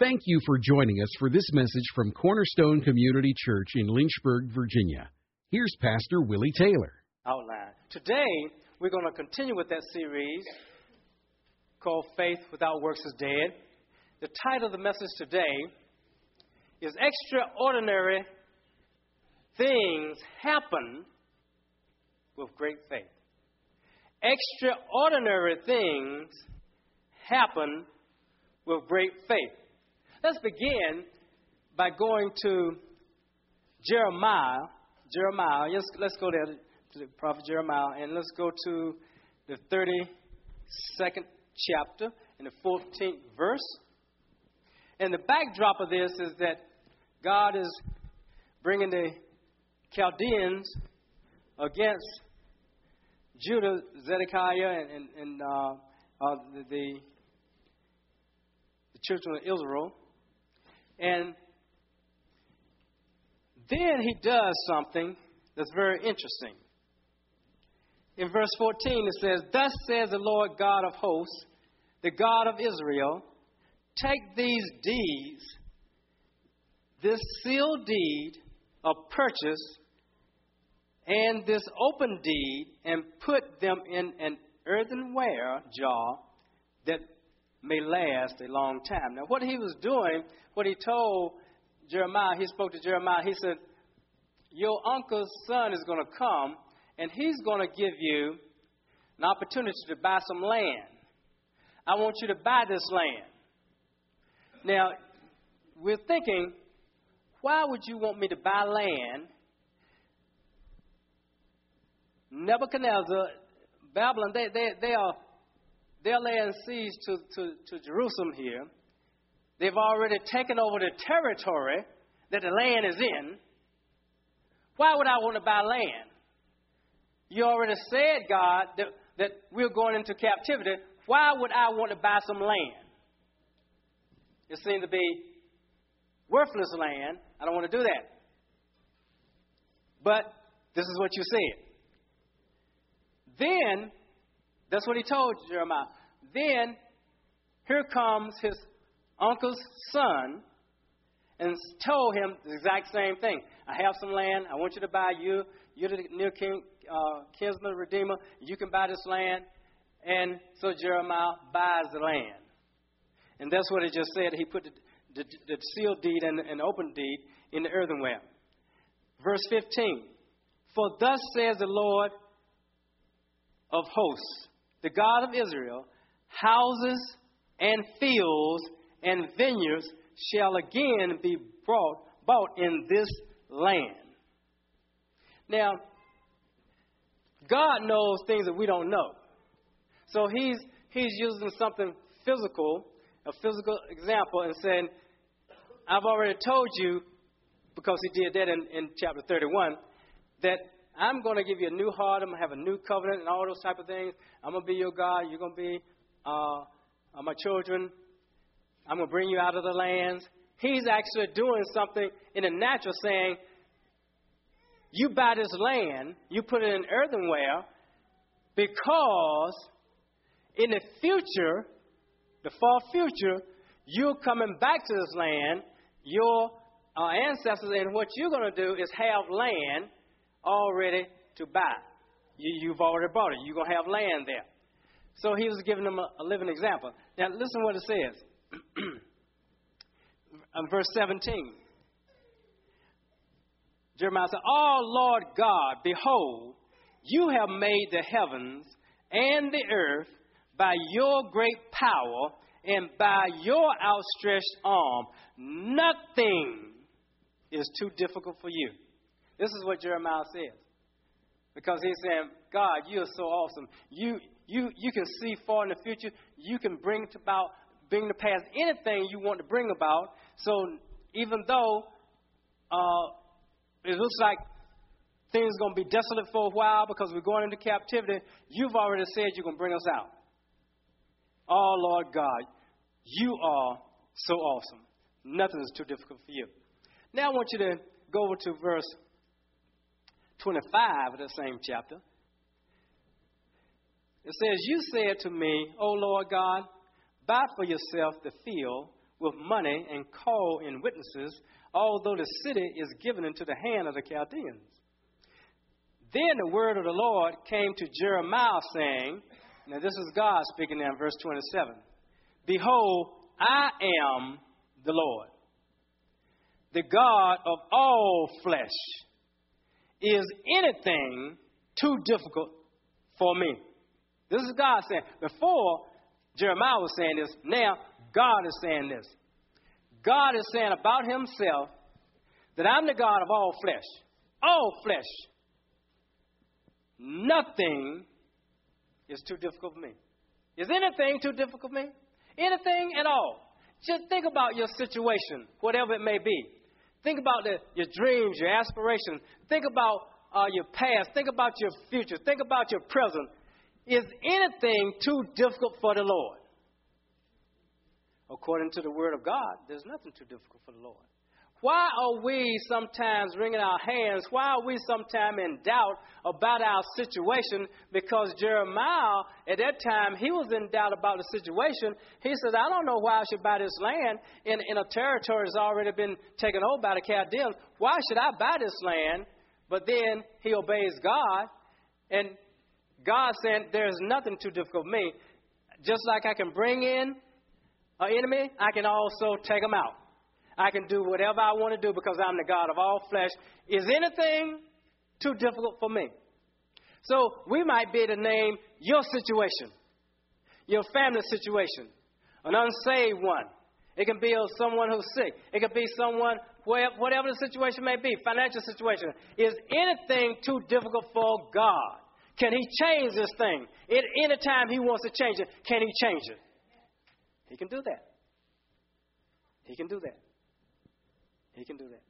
Thank you for joining us for this message from Cornerstone Community Church in Lynchburg, Virginia. Here's Pastor Willie Taylor. Outline. Today, we're going to continue with that series called Faith Without Works is Dead. The title of the message today is Extraordinary Things Happen with Great Faith. Extraordinary things happen with great faith. Let's begin by going to Jeremiah. Jeremiah, let's, let's go there to the prophet Jeremiah, and let's go to the 32nd chapter and the 14th verse. And the backdrop of this is that God is bringing the Chaldeans against Judah, Zedekiah, and, and, and uh, uh, the, the, the children of Israel. And then he does something that's very interesting. In verse 14, it says, Thus says the Lord God of hosts, the God of Israel, take these deeds, this sealed deed of purchase, and this open deed, and put them in an earthenware jar that may last a long time. Now, what he was doing, what he told Jeremiah, he spoke to Jeremiah, he said, Your uncle's son is going to come, and he's going to give you an opportunity to buy some land. I want you to buy this land. Now, we're thinking, why would you want me to buy land? Nebuchadnezzar, Babylon, they, they, they are they're laying siege to, to, to Jerusalem here. They've already taken over the territory that the land is in. Why would I want to buy land? You already said, God, that, that we're going into captivity. Why would I want to buy some land? It seemed to be worthless land. I don't want to do that. But this is what you said. Then that's what he told Jeremiah. Then here comes his uncle's son and told him the exact same thing. I have some land. I want you to buy you. You're the near king, uh, kinsman redeemer. You can buy this land. And so Jeremiah buys the land. And that's what it just said. He put the, the, the sealed deed and, and open deed in the earthenware. Verse 15 For thus says the Lord of hosts the God of Israel, houses and fields and vineyards shall again be brought, bought in this land. Now, God knows things that we don't know. So he's, he's using something physical, a physical example, and saying, I've already told you, because he did that in, in chapter 31, that I'm going to give you a new heart. I'm going to have a new covenant and all those type of things. I'm going to be your God. You're going to be uh, uh, my children. I'm going to bring you out of the lands. He's actually doing something in the natural, saying, You buy this land, you put it in earthenware, because in the future, the far future, you're coming back to this land. Your uh, ancestors, and what you're going to do is have land already to buy. You, You, have already bought it. You're going to have land there. So he was giving them a, a living example. Now, listen what it says. in um, verse 17. Jeremiah said, Oh Lord God, behold, you have made the heavens and the earth by your great power and by your outstretched arm. Nothing is too difficult for you. This is what Jeremiah says. Because he's saying, God, you are so awesome. You, you, you can see far in the future. You can bring to about, bring to pass anything you want to bring about. So even though uh, it looks like things are going to be desolate for a while because we're going into captivity, you've already said you're going to bring us out. Oh, Lord God, you are so awesome. Nothing is too difficult for you. Now I want you to go over to verse 25 of the same chapter. It says, You said to me, O Lord God, buy for yourself the field with money and call in witnesses, although the city is given into the hand of the Chaldeans. Then the word of the Lord came to Jeremiah, saying, Now this is God speaking now in verse 27 Behold, I am the Lord, the God of all flesh. Is anything too difficult for me? This is God saying. Before, Jeremiah was saying this. Now, God is saying this. God is saying about himself that I'm the God of all flesh. All flesh. Nothing is too difficult for me. Is anything too difficult for me? Anything at all. Just think about your situation, whatever it may be. Think about the, your dreams, your aspirations. Think about uh, your past. Think about your future. Think about your present. Is anything too difficult for the Lord? According to the Word of God, there's nothing too difficult for the Lord. Why are we sometimes wringing our hands? Why are we sometimes in doubt about our situation? Because Jeremiah, at that time, he was in doubt about the situation. He said, I don't know why I should buy this land in, in a territory that's already been taken over by the Chaldeans. Why should I buy this land? But then he obeys God, and God said, There's nothing too difficult for me. Just like I can bring in an enemy, I can also take them out. I can do whatever I want to do because I'm the God of all flesh. Is anything too difficult for me? So we might be to name your situation, your family situation, an unsaved one. It can be someone who's sick. It can be someone, whatever the situation may be, financial situation. Is anything too difficult for God? Can He change this thing? At any time He wants to change it, can He change it? He can do that. He can do that. He can do that.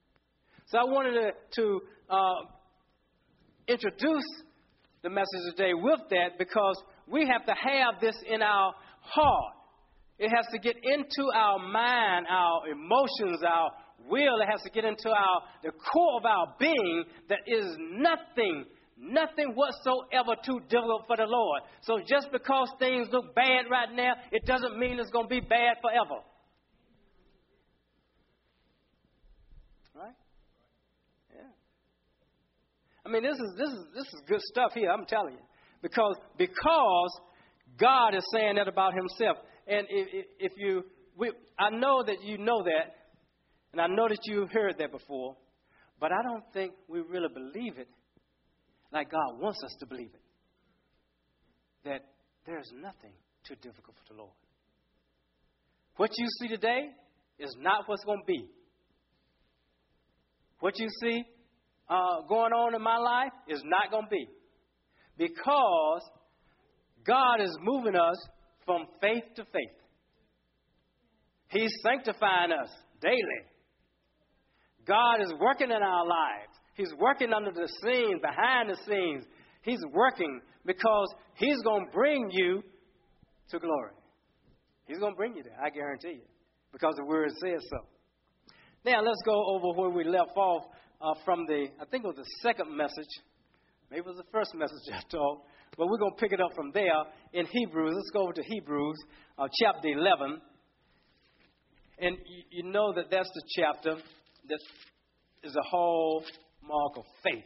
So I wanted to, to uh, introduce the message today with that because we have to have this in our heart. It has to get into our mind, our emotions, our will. It has to get into our the core of our being that is nothing, nothing whatsoever too difficult for the Lord. So just because things look bad right now, it doesn't mean it's going to be bad forever. Right? Yeah. I mean, this is, this is, this is good stuff here, I'm telling you. Because, because God is saying that about himself. And if, if you, we, I know that you know that, and I know that you've heard that before, but I don't think we really believe it like God wants us to believe it. That there's nothing too difficult for the Lord. What you see today is not what's going to be. What you see uh, going on in my life is not going to be. Because God is moving us from faith to faith. He's sanctifying us daily. God is working in our lives. He's working under the scenes, behind the scenes. He's working because He's going to bring you to glory. He's going to bring you there, I guarantee you, because the Word says so. Now, let's go over where we left off uh, from the, I think it was the second message. Maybe it was the first message I taught. But we're going to pick it up from there in Hebrews. Let's go over to Hebrews uh, chapter 11. And you, you know that that's the chapter that is a hallmark of faith.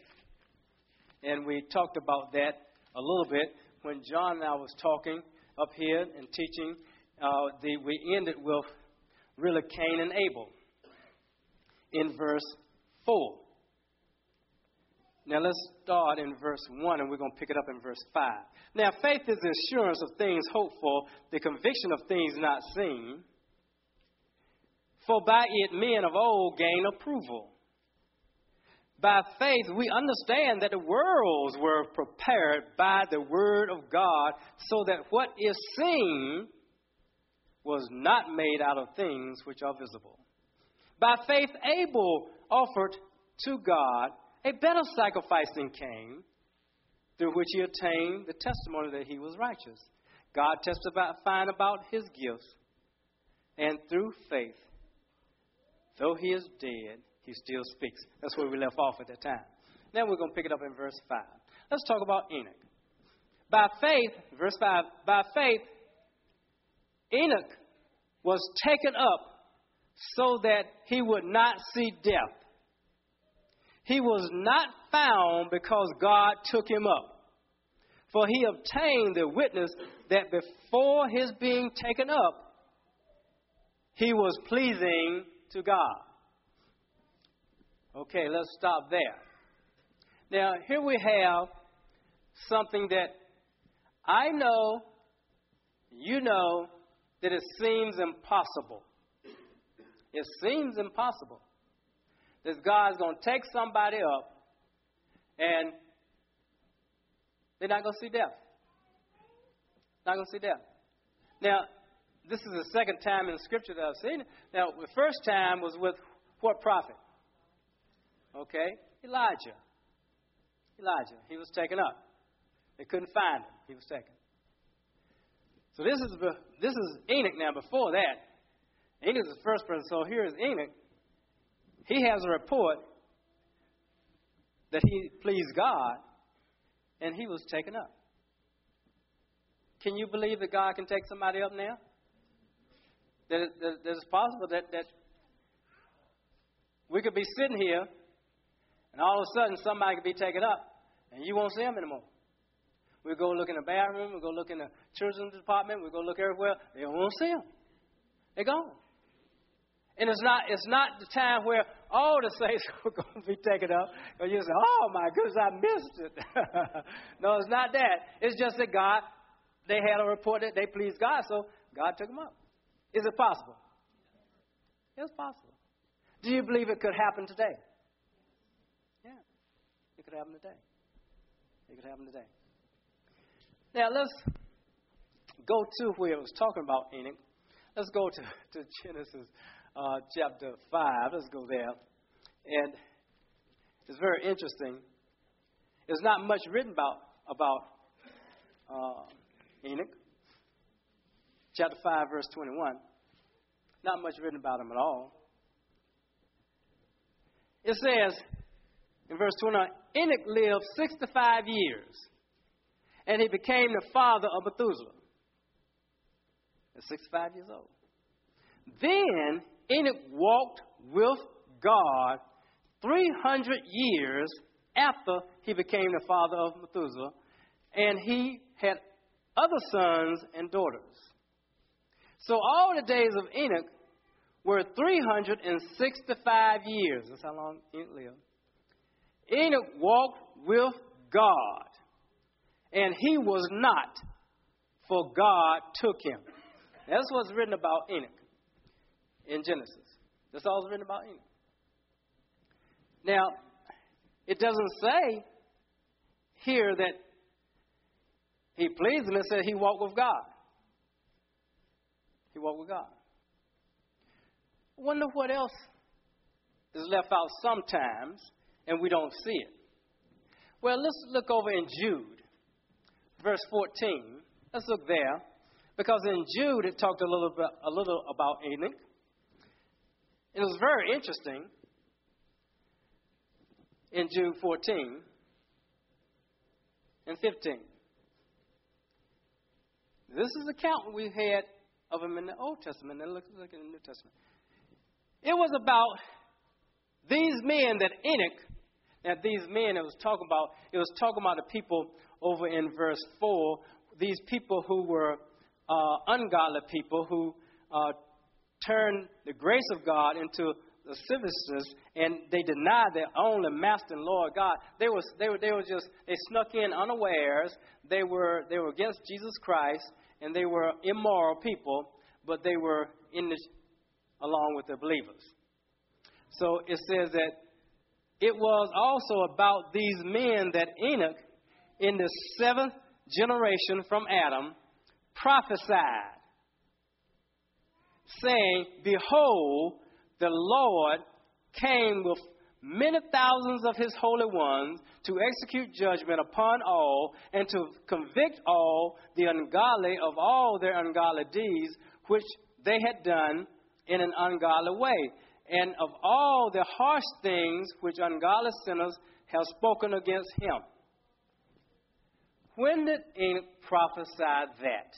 And we talked about that a little bit when John and I was talking up here and teaching. Uh, the, we ended with really Cain and Abel in verse 4. Now let's start in verse 1 and we're going to pick it up in verse 5. Now, faith is the assurance of things hoped for, the conviction of things not seen. For by it men of old gain approval. By faith, we understand that the worlds were prepared by the word of God, so that what is seen was not made out of things which are visible. By faith, Abel offered to God a better sacrifice than Cain, through which he obtained the testimony that he was righteous. God testified about his gifts, and through faith, though he is dead, he still speaks. That's where we left off at that time. Now we're going to pick it up in verse 5. Let's talk about Enoch. By faith, verse 5, by faith, Enoch was taken up so that he would not see death. He was not found because God took him up. For he obtained the witness that before his being taken up, he was pleasing to God. Okay, let's stop there. Now, here we have something that I know, you know, that it seems impossible. It seems impossible that God's going to take somebody up and they're not going to see death. Not going to see death. Now, this is the second time in Scripture that I've seen it. Now, the first time was with what prophet? Okay, Elijah. Elijah. He was taken up. They couldn't find him. He was taken. So this is this is Enoch now. Before that, Enoch is the first person. So here is Enoch. He has a report that he pleased God, and he was taken up. Can you believe that God can take somebody up now? That, it, that it's possible that, that we could be sitting here, and all of a sudden somebody could be taken up, and you won't see them anymore. We go look in the bathroom, we go look in the children's department, we go look everywhere. They won't see them. They're gone. And it's not it's not the time where all the saints are going to be taken up. And you say, "Oh my goodness, I missed it." no, it's not that. It's just that God, they had a report that they pleased God, so God took them up. Is it possible? It's possible. Do you believe it could happen today? Could happen today. It could happen today. Now let's go to where it was talking about Enoch. Let's go to, to Genesis uh, chapter 5. Let's go there. And it's very interesting. There's not much written about, about uh, Enoch. Chapter 5, verse 21. Not much written about him at all. It says in verse 29 Enoch lived 65 years and he became the father of Methuselah at 65 years old. Then Enoch walked with God 300 years after he became the father of Methuselah, and he had other sons and daughters. So all the days of Enoch were 365 years. That's how long Enoch lived. Enoch walked with God and he was not, for God took him. That's what's written about Enoch in Genesis. That's all written about Enoch. Now, it doesn't say here that he pleased him. It said he walked with God. He walked with God. Wonder what else is left out sometimes and we don't see it. Well, let's look over in Jude verse 14. Let's look there. Because in Jude, it talked a little, bit, a little about Enoch. It was very interesting in Jude 14 and 15. This is the count we had of him in the Old Testament. Then look, look in the New Testament. It was about these men that Enoch, that these men it was talking about, it was talking about the people over in verse 4, these people who were uh, ungodly people who uh, turned the grace of God into lasciviousness and they denied their only master and Lord God. They was they were they were just they snuck in unawares. They were they were against Jesus Christ and they were immoral people, but they were in the along with the believers. So it says that it was also about these men that Enoch in the seventh generation from Adam prophesied, saying, Behold, the Lord came with many thousands of his holy ones to execute judgment upon all and to convict all the ungodly of all their ungodly deeds which they had done in an ungodly way, and of all the harsh things which ungodly sinners have spoken against him. When did Enoch prophesy that?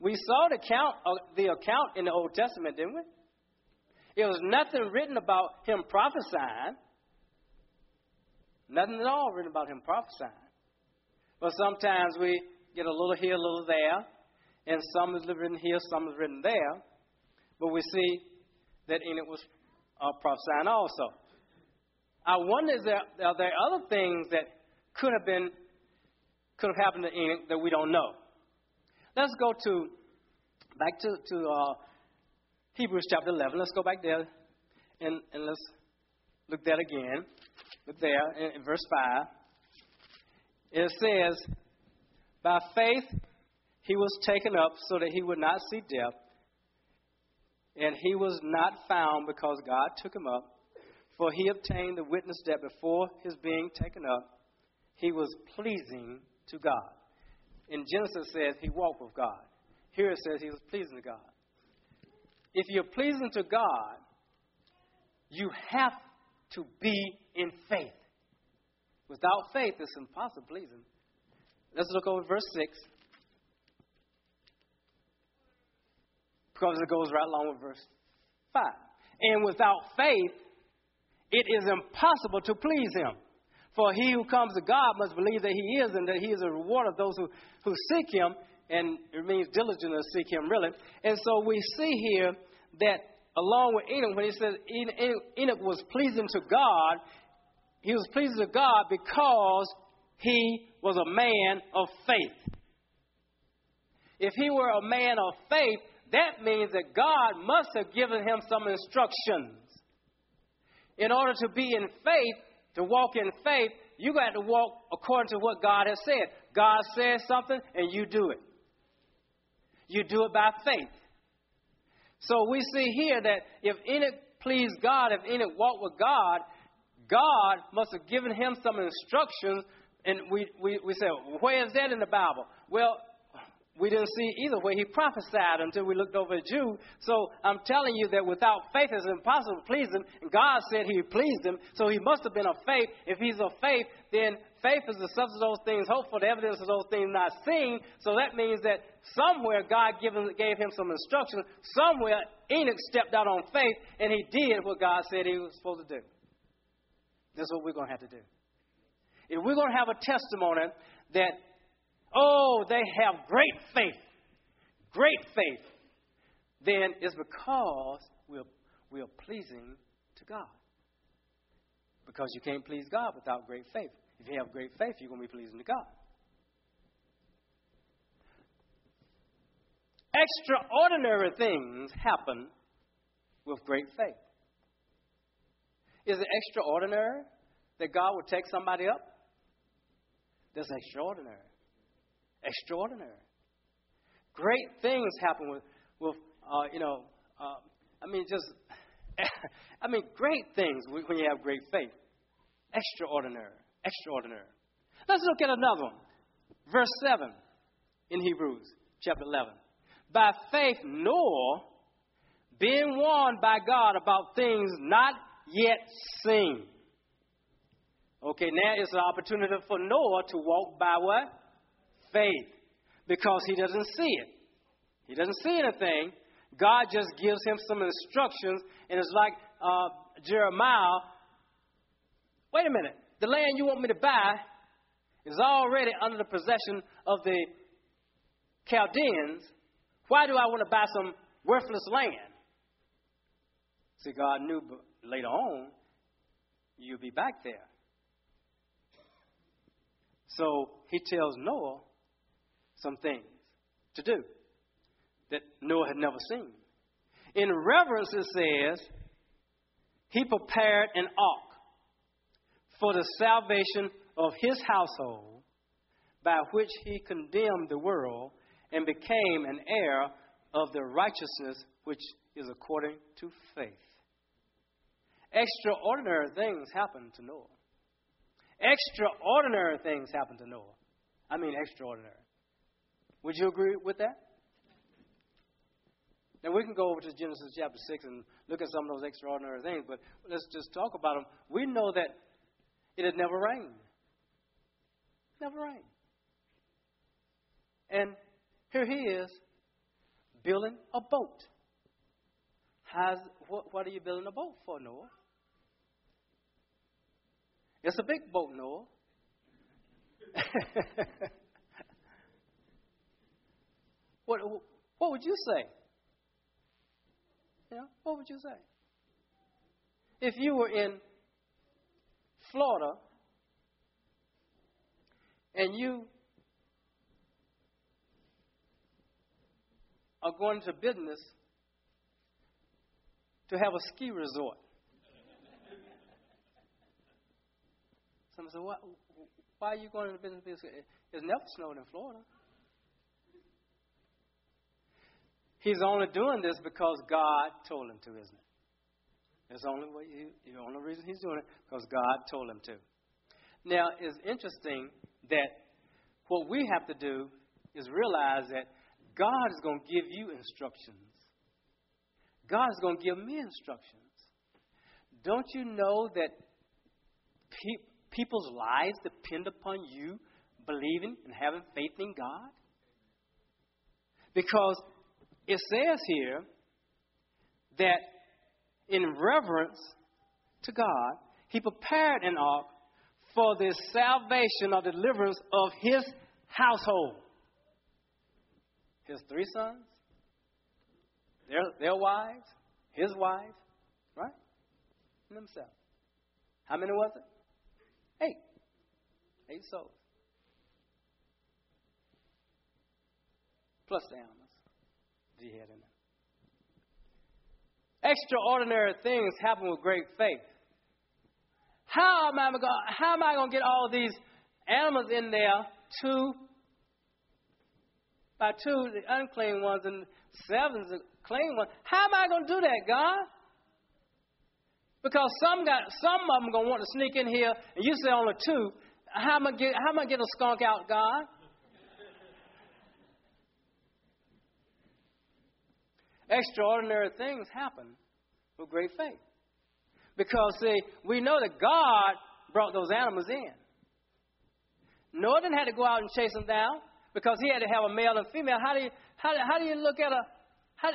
We saw the account, uh, the account in the Old Testament, didn't we? It was nothing written about him prophesying. Nothing at all written about him prophesying. But sometimes we get a little here, a little there, and some is written here, some is written there. But we see that Enoch was uh, prophesying also. I wonder, is there, are there other things that could have been, could have happened to Enoch that we don't know? Let's go to, back to, to uh, Hebrews chapter 11. Let's go back there and, and let's look that again. Look there in, in verse 5. It says, By faith he was taken up so that he would not see death. And he was not found because God took him up. For he obtained the witness that before his being taken up, he was pleasing to God. In Genesis, says he walked with God. Here it says he was pleasing to God. If you're pleasing to God, you have to be in faith. Without faith, it's impossible pleasing. Let's look over verse 6. Because it goes right along with verse 5. And without faith, it is impossible to please him. For he who comes to God must believe that he is, and that he is a reward of those who, who seek him, and it means diligent to seek him, really. And so we see here that along with Enoch, when he says Enoch was pleasing to God, he was pleasing to God because he was a man of faith. If he were a man of faith, that means that God must have given him some instructions. In order to be in faith, to walk in faith, you got to walk according to what God has said. God says something and you do it. You do it by faith. So we see here that if Enoch pleased God, if Enoch walked with God, God must have given him some instructions. And we, we, we say, where is that in the Bible? Well, we didn't see either way. He prophesied until we looked over at Jude. So I'm telling you that without faith it's impossible to please him. And God said he pleased him. So he must have been of faith. If he's of faith, then faith is the substance of those things hoped for, the evidence of those things not seen. So that means that somewhere God given, gave him some instruction. Somewhere Enoch stepped out on faith and he did what God said he was supposed to do. That's what we're going to have to do. If we're going to have a testimony that oh, they have great faith, great faith, then it's because we're, we're pleasing to God. Because you can't please God without great faith. If you have great faith, you're going to be pleasing to God. Extraordinary things happen with great faith. Is it extraordinary that God would take somebody up? That's extraordinary extraordinary. Great things happen with, with uh, you know, uh, I mean, just, I mean, great things when you have great faith. Extraordinary. Extraordinary. Let's look at another one. Verse 7 in Hebrews chapter 11. By faith, Noah, being warned by God about things not yet seen. Okay, now it's an opportunity for Noah to walk by what? Faith because he doesn't see it. He doesn't see anything. God just gives him some instructions, and it's like uh, Jeremiah wait a minute, the land you want me to buy is already under the possession of the Chaldeans. Why do I want to buy some worthless land? See, God knew later on you'll be back there. So he tells Noah, some things to do that Noah had never seen. In reverence, it says, he prepared an ark for the salvation of his household, by which he condemned the world and became an heir of the righteousness which is according to faith. Extraordinary things happened to Noah. Extraordinary things happened to Noah. I mean, extraordinary. Would you agree with that? Now we can go over to Genesis chapter 6 and look at some of those extraordinary things, but let's just talk about them. We know that it had never rained. Never rained. And here he is building a boat. How's, what, what are you building a boat for, Noah? It's a big boat, Noah. what, what would you say? Know, what would you say? If you were in Florida and you are going to business to have a ski resort. Someone said, why, why are you going to business? It's never snowed in Florida. He's only doing this because God told him to, isn't it? The only the only reason he's doing it because God told him to. Now, it's interesting that what we have to do is realize that God is going to give you instructions. God is going to give me instructions. Don't you know that pe- people's lives depend upon you believing and having faith in God? Because it says here that in reverence to God, he prepared an ark for the salvation or deliverance of his household. His three sons, their, their wives, his wife, right? And himself. How many was it? Eight. Eight souls. Plus the animals Extraordinary things happen with great faith. How am I going? How am I going to get all these animals in there? Two by two, the unclean ones, and seven's the clean ones. How am I going to do that, God? Because some got some of them going to want to sneak in here, and you say only two. How am I get? How am I get a skunk out, God? Extraordinary things happen with great faith. Because, see, we know that God brought those animals in. Noah didn't have to go out and chase them down because he had to have a male and female. How do you, how, how do you look at a, how,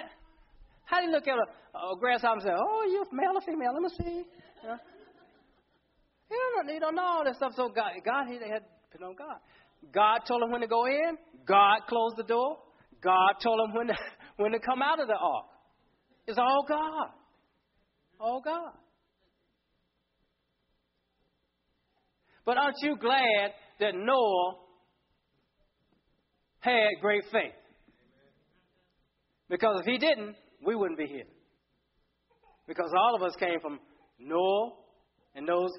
how do you look at a, a grasshopper and say, oh, you male or female? Let me see. You, know? you don't, you don't know all that stuff. So God, God he had depend on God. God told him when to go in. God closed the door. God told him when to, when they come out of the ark. It's all God. All God. But aren't you glad that Noah had great faith? Because if he didn't, we wouldn't be here. Because all of us came from Noah and those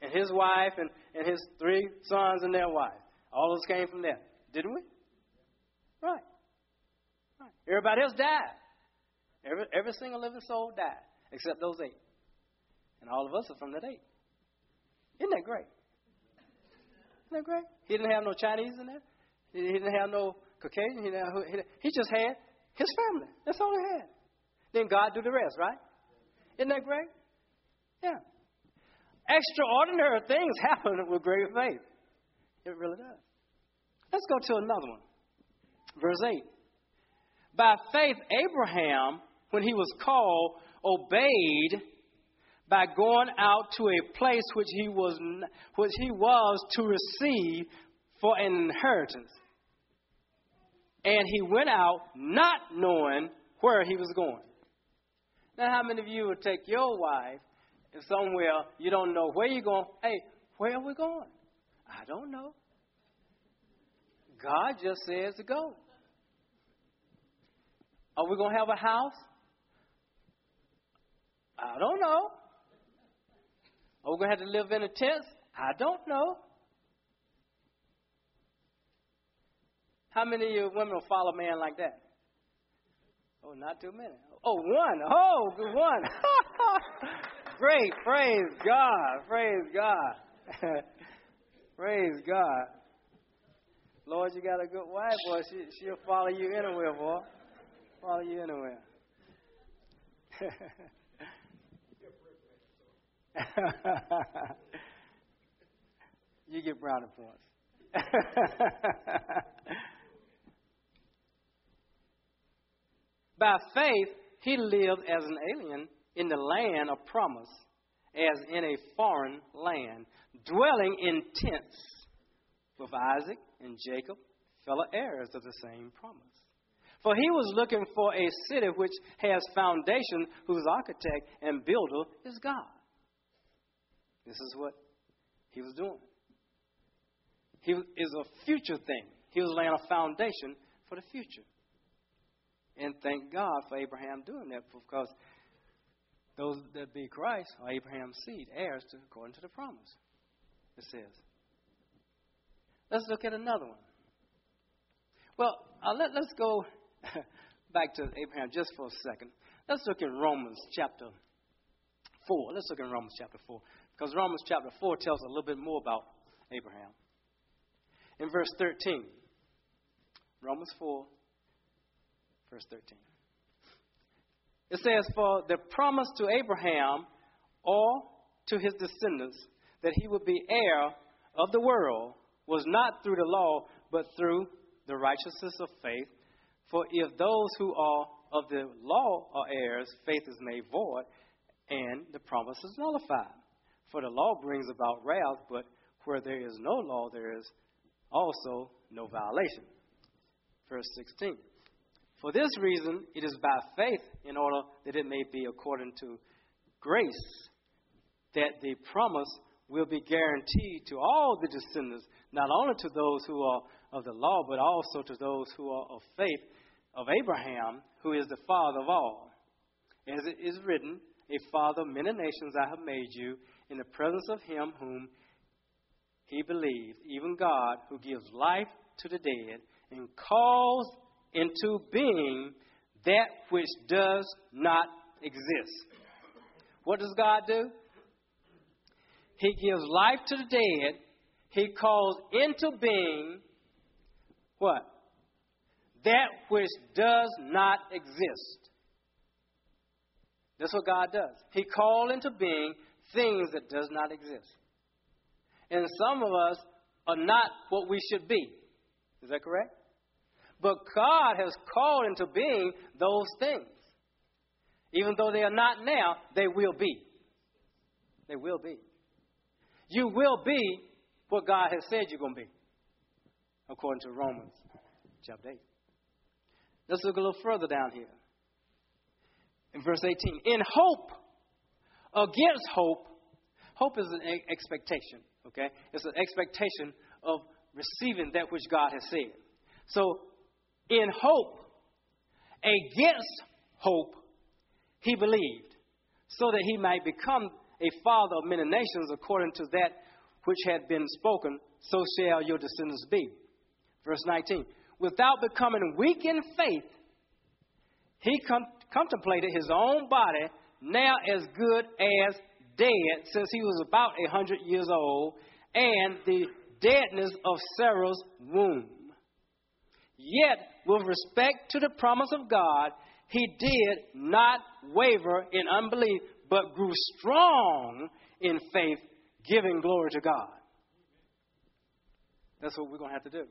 and his wife and, and his three sons and their wives. All of us came from there, didn't we? Right. Everybody else died. Every, every single living soul died, except those eight. And all of us are from that eight. Isn't that great? Isn't that great? He didn't have no Chinese in there. He didn't have no Caucasian. He, have, he just had his family. That's all he had. Then God do the rest, right? Isn't that great? Yeah. Extraordinary things happen with great faith. It really does. Let's go to another one. Verse 8. By faith, Abraham, when he was called, obeyed by going out to a place which he was, which he was to receive for an inheritance. And he went out not knowing where he was going. Now, how many of you would take your wife somewhere you don't know where you're going? Hey, where are we going? I don't know. God just says to go. Are we going to have a house? I don't know. Are we going to have to live in a tent? I don't know. How many of you women will follow a man like that? Oh, not too many. Oh, one. Oh, good one. Great. Praise God. Praise God. Praise God. Lord, you got a good wife, boy. She, she'll follow you anywhere, boy. Follow you anywhere. you get brownie points. By faith, he lived as an alien in the land of promise, as in a foreign land, dwelling in tents with Isaac and Jacob, fellow heirs of the same promise. For he was looking for a city which has foundation, whose architect and builder is God. This is what he was doing. He is a future thing. He was laying a foundation for the future. And thank God for Abraham doing that because those that be Christ are Abraham's seed, heirs to, according to the promise. It says. Let's look at another one. Well, uh, let, let's go back to Abraham just for a second. Let's look in Romans chapter 4. Let's look in Romans chapter 4. Because Romans chapter 4 tells a little bit more about Abraham. In verse 13, Romans 4, verse 13. It says, For the promise to Abraham or to his descendants that he would be heir of the world was not through the law, but through the righteousness of faith. For if those who are of the law are heirs, faith is made void, and the promise is nullified. For the law brings about wrath, but where there is no law, there is also no violation. Verse 16. For this reason, it is by faith, in order that it may be according to grace, that the promise will be guaranteed to all the descendants, not only to those who are of the law, but also to those who are of faith of Abraham, who is the father of all. As it is written, A father of many nations I have made you, in the presence of him whom he believes, even God, who gives life to the dead and calls into being that which does not exist. What does God do? He gives life to the dead. He calls into being what? That which does not exist. That's what God does. He calls into being things that does not exist. And some of us are not what we should be. Is that correct? But God has called into being those things. Even though they are not now, they will be. They will be. You will be what God has said you're going to be, according to Romans chapter 8. Let's look a little further down here. In verse 18, in hope, against hope, hope is an expectation, okay? It's an expectation of receiving that which God has said. So, in hope, against hope, he believed, so that he might become a father of many nations according to that which had been spoken, so shall your descendants be. Verse 19. Without becoming weak in faith, he con- contemplated his own body now as good as dead, since he was about a hundred years old, and the deadness of Sarah's womb. Yet, with respect to the promise of God, he did not waver in unbelief, but grew strong in faith, giving glory to God. That's what we're going to have to do.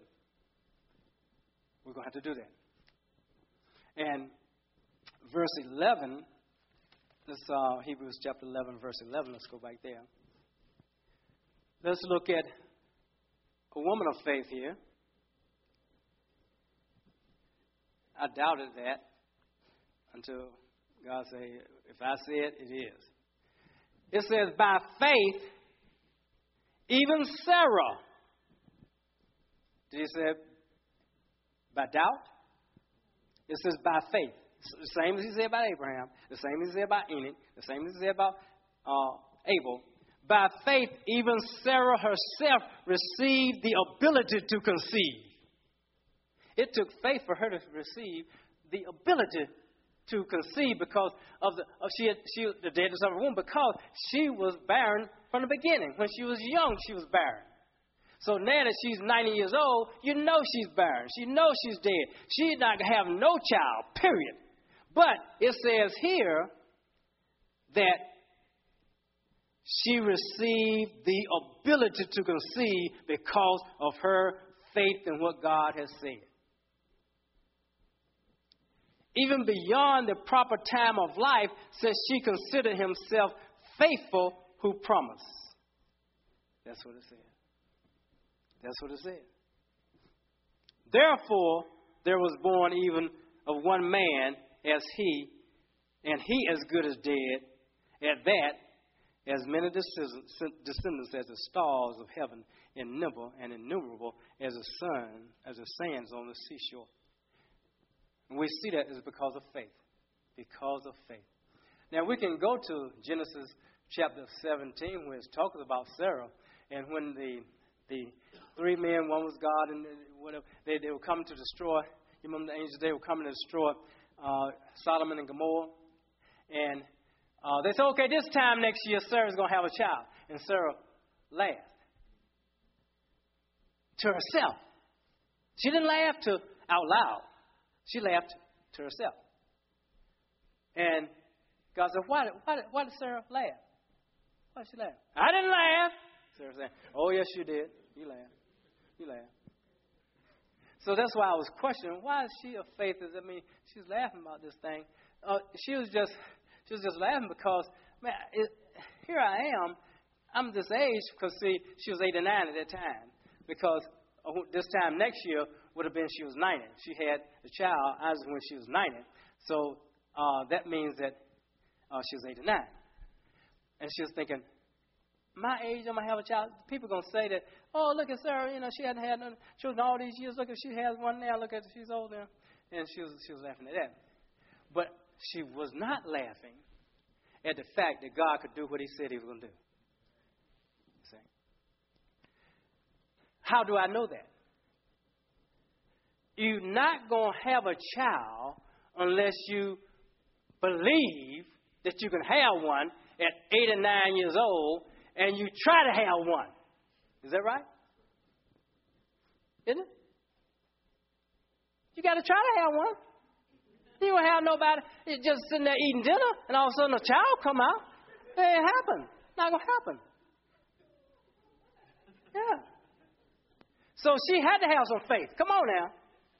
We're going to have to do that. And verse 11, this uh, Hebrews chapter 11, verse 11, let's go back there. Let's look at a woman of faith here. I doubted that until God said, if I say it, it is. It says, by faith, even Sarah. Did he say by doubt? It says by faith. The same as he said about Abraham, the same as he said about Enoch, the same as he said about uh, Abel. By faith, even Sarah herself received the ability to conceive. It took faith for her to receive the ability to conceive because of the of she, had, she the deadness of her womb because she was barren from the beginning. When she was young, she was barren. So now that she's 90 years old, you know she's barren. She knows she's dead. She's not going to have no child, period. But it says here that she received the ability to conceive because of her faith in what God has said. even beyond the proper time of life, since she considered himself faithful who promised. That's what it said. That's what it said. Therefore, there was born even of one man as he, and he as good as dead, at that, as many descendants as the stars of heaven, innumerable and innumerable as the sun, as the sands on the seashore. And we see that is because of faith. Because of faith. Now we can go to Genesis chapter 17 where it's talking about Sarah and when the the three men, one was God and whatever, they, they were coming to destroy. You remember the angels, they were coming to destroy uh, Sodom and Gomorrah. And uh, they said, okay, this time next year, Sarah's going to have a child. And Sarah laughed to herself. She didn't laugh to out loud. She laughed to herself. And God said, why, why, why did Sarah laugh? Why did she laugh? I didn't laugh. Sarah said, oh, yes, you did. You laughed. You laughed. So that's why I was questioning why is she a faith? I mean, she's laughing about this thing. Uh, she was just she was just laughing because man, it, here I am. I'm this age because see, she was 89 at that time. Because uh, this time next year would have been she was 90. She had the child as when she was 90. So uh, that means that uh, she was 89. And she was thinking, my age, I'm gonna have a child. People are gonna say that, oh, look at Sarah, you know, she hadn't had none children all these years. Look at she has one now. Look at her, she's older, and she was she was laughing at that. But she was not laughing at the fact that God could do what He said He was gonna do. See? How do I know that? You're not gonna have a child unless you believe that you can have one at eight or nine years old and you try to have one. Is that right? Isn't it? You got to try to have one. You don't have nobody You're just sitting there eating dinner, and all of a sudden a child come out. It ain't happen. Not gonna happen. Yeah. So she had to have some faith. Come on now.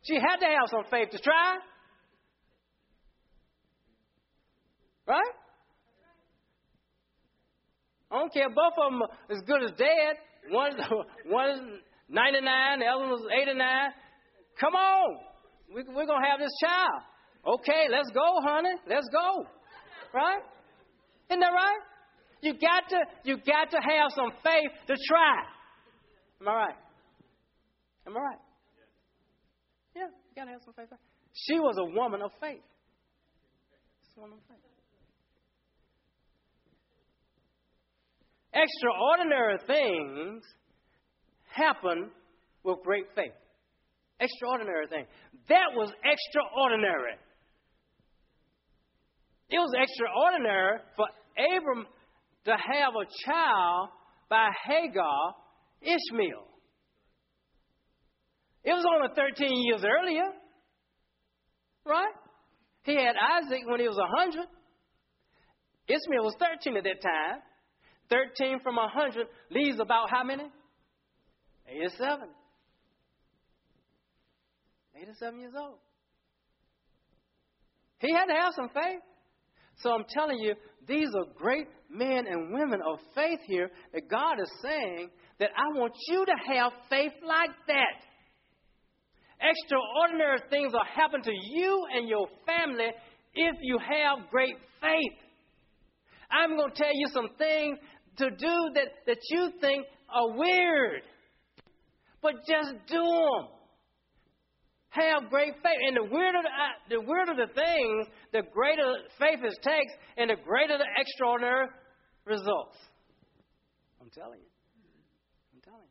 She had to have some faith to try. Right? I don't care. Both of them are as good as dead. One, one is 99, the other one was 89. Come on. We, we're going to have this child. Okay, let's go, honey. Let's go. Right? Isn't that right? You got to, you got to have some faith to try. Am I right? Am I right? Yeah, you got to have some faith. She was a woman of faith. She's a woman of faith. Extraordinary things happen with great faith. Extraordinary thing. That was extraordinary. It was extraordinary for Abram to have a child by Hagar, Ishmael. It was only 13 years earlier, right? He had Isaac when he was 100. Ishmael was 13 at that time. 13 from 100 leaves about how many? 87. 87 years old. He had to have some faith. So I'm telling you, these are great men and women of faith here that God is saying that I want you to have faith like that. Extraordinary things will happen to you and your family if you have great faith. I'm going to tell you some things to do that, that you think are weird. But just do them. Have great faith. And the weirder the, uh, the weirder the things, the greater faith it takes, and the greater the extraordinary results. I'm telling you. I'm telling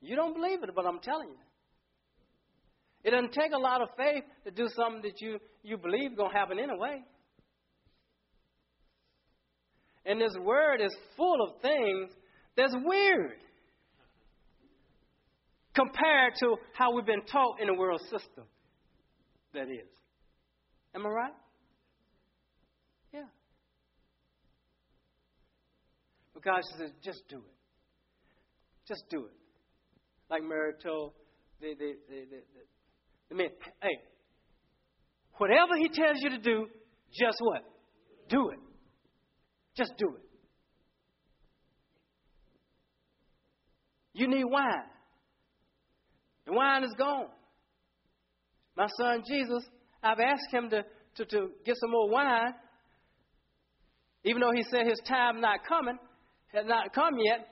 you. You don't believe it, but I'm telling you. It doesn't take a lot of faith to do something that you, you believe is going to happen anyway. And this word is full of things that's weird compared to how we've been taught in the world system. That is. Am I right? Yeah. But God says, just do it. Just do it. Like Mary told the, the, the, the, the, men, hey, Whatever he tells you to do, just what? Do it. Just do it. You need wine. The wine is gone. My son Jesus, I've asked him to, to, to get some more wine. Even though he said his time not coming, has not come yet,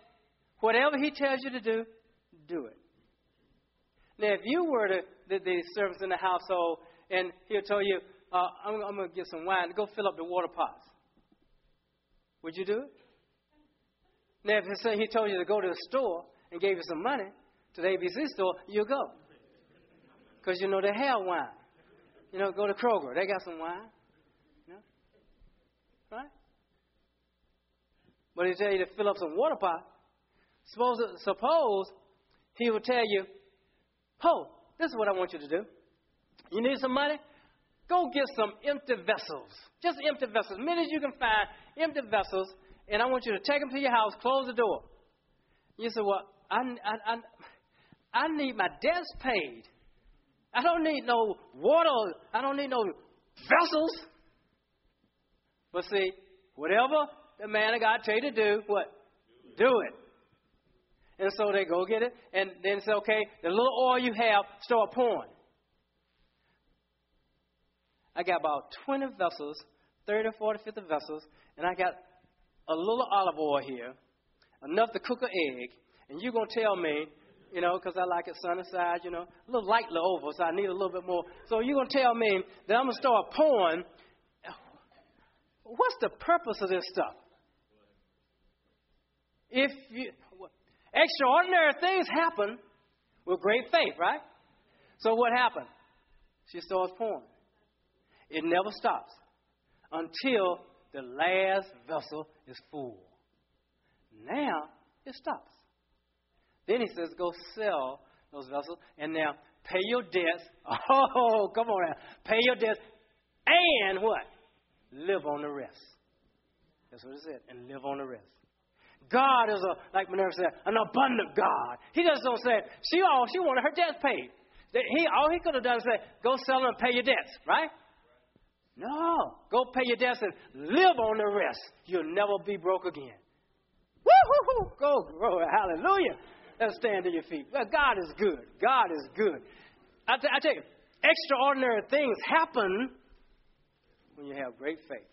whatever he tells you to do, do it. Now, if you were to, the, the servants in the household, and he'll tell you, uh, I'm, I'm going to get some wine, go fill up the water pots. Would you do it? Now, if he told you to go to the store and gave you some money to the ABC store, you go. Because you know they have wine. You know, go to Kroger, they got some wine. You know? Right? But he tell you to fill up some water pot. Suppose, suppose he will tell you, Oh, this is what I want you to do. You need some money? Go get some empty vessels. Just empty vessels. As many as you can find empty vessels, and I want you to take them to your house, close the door. You say, Well, I, I, I, I need my debts paid. I don't need no water. I don't need no vessels. But see, whatever the man of God tell you to do, what? Do it. And so they go get it, and then say, okay, the little oil you have, start pouring. I got about 20 vessels, 30, 40, 50 vessels, and I got a little olive oil here, enough to cook an egg, and you're going to tell me, you know, because I like it sunny side, you know, a little lightly over, so I need a little bit more. So you're going to tell me that I'm going to start pouring. What's the purpose of this stuff? If you, extraordinary things happen with great faith, right? So what happened? She starts pouring. It never stops until the last vessel is full. Now it stops. Then he says, Go sell those vessels and now pay your debts. Oh, come on now. Pay your debts and what? Live on the rest. That's what it said. And live on the rest. God is a, like Minerva said, an abundant God. He just don't say, she all she wanted her debts paid. He all he could have done is say, go sell them and pay your debts, right? No. Go pay your debts and live on the rest. You'll never be broke again. Woo-hoo-hoo. Go, go, hallelujah. Let's stand to your feet. God is good. God is good. I, t- I tell you, extraordinary things happen when you have great faith.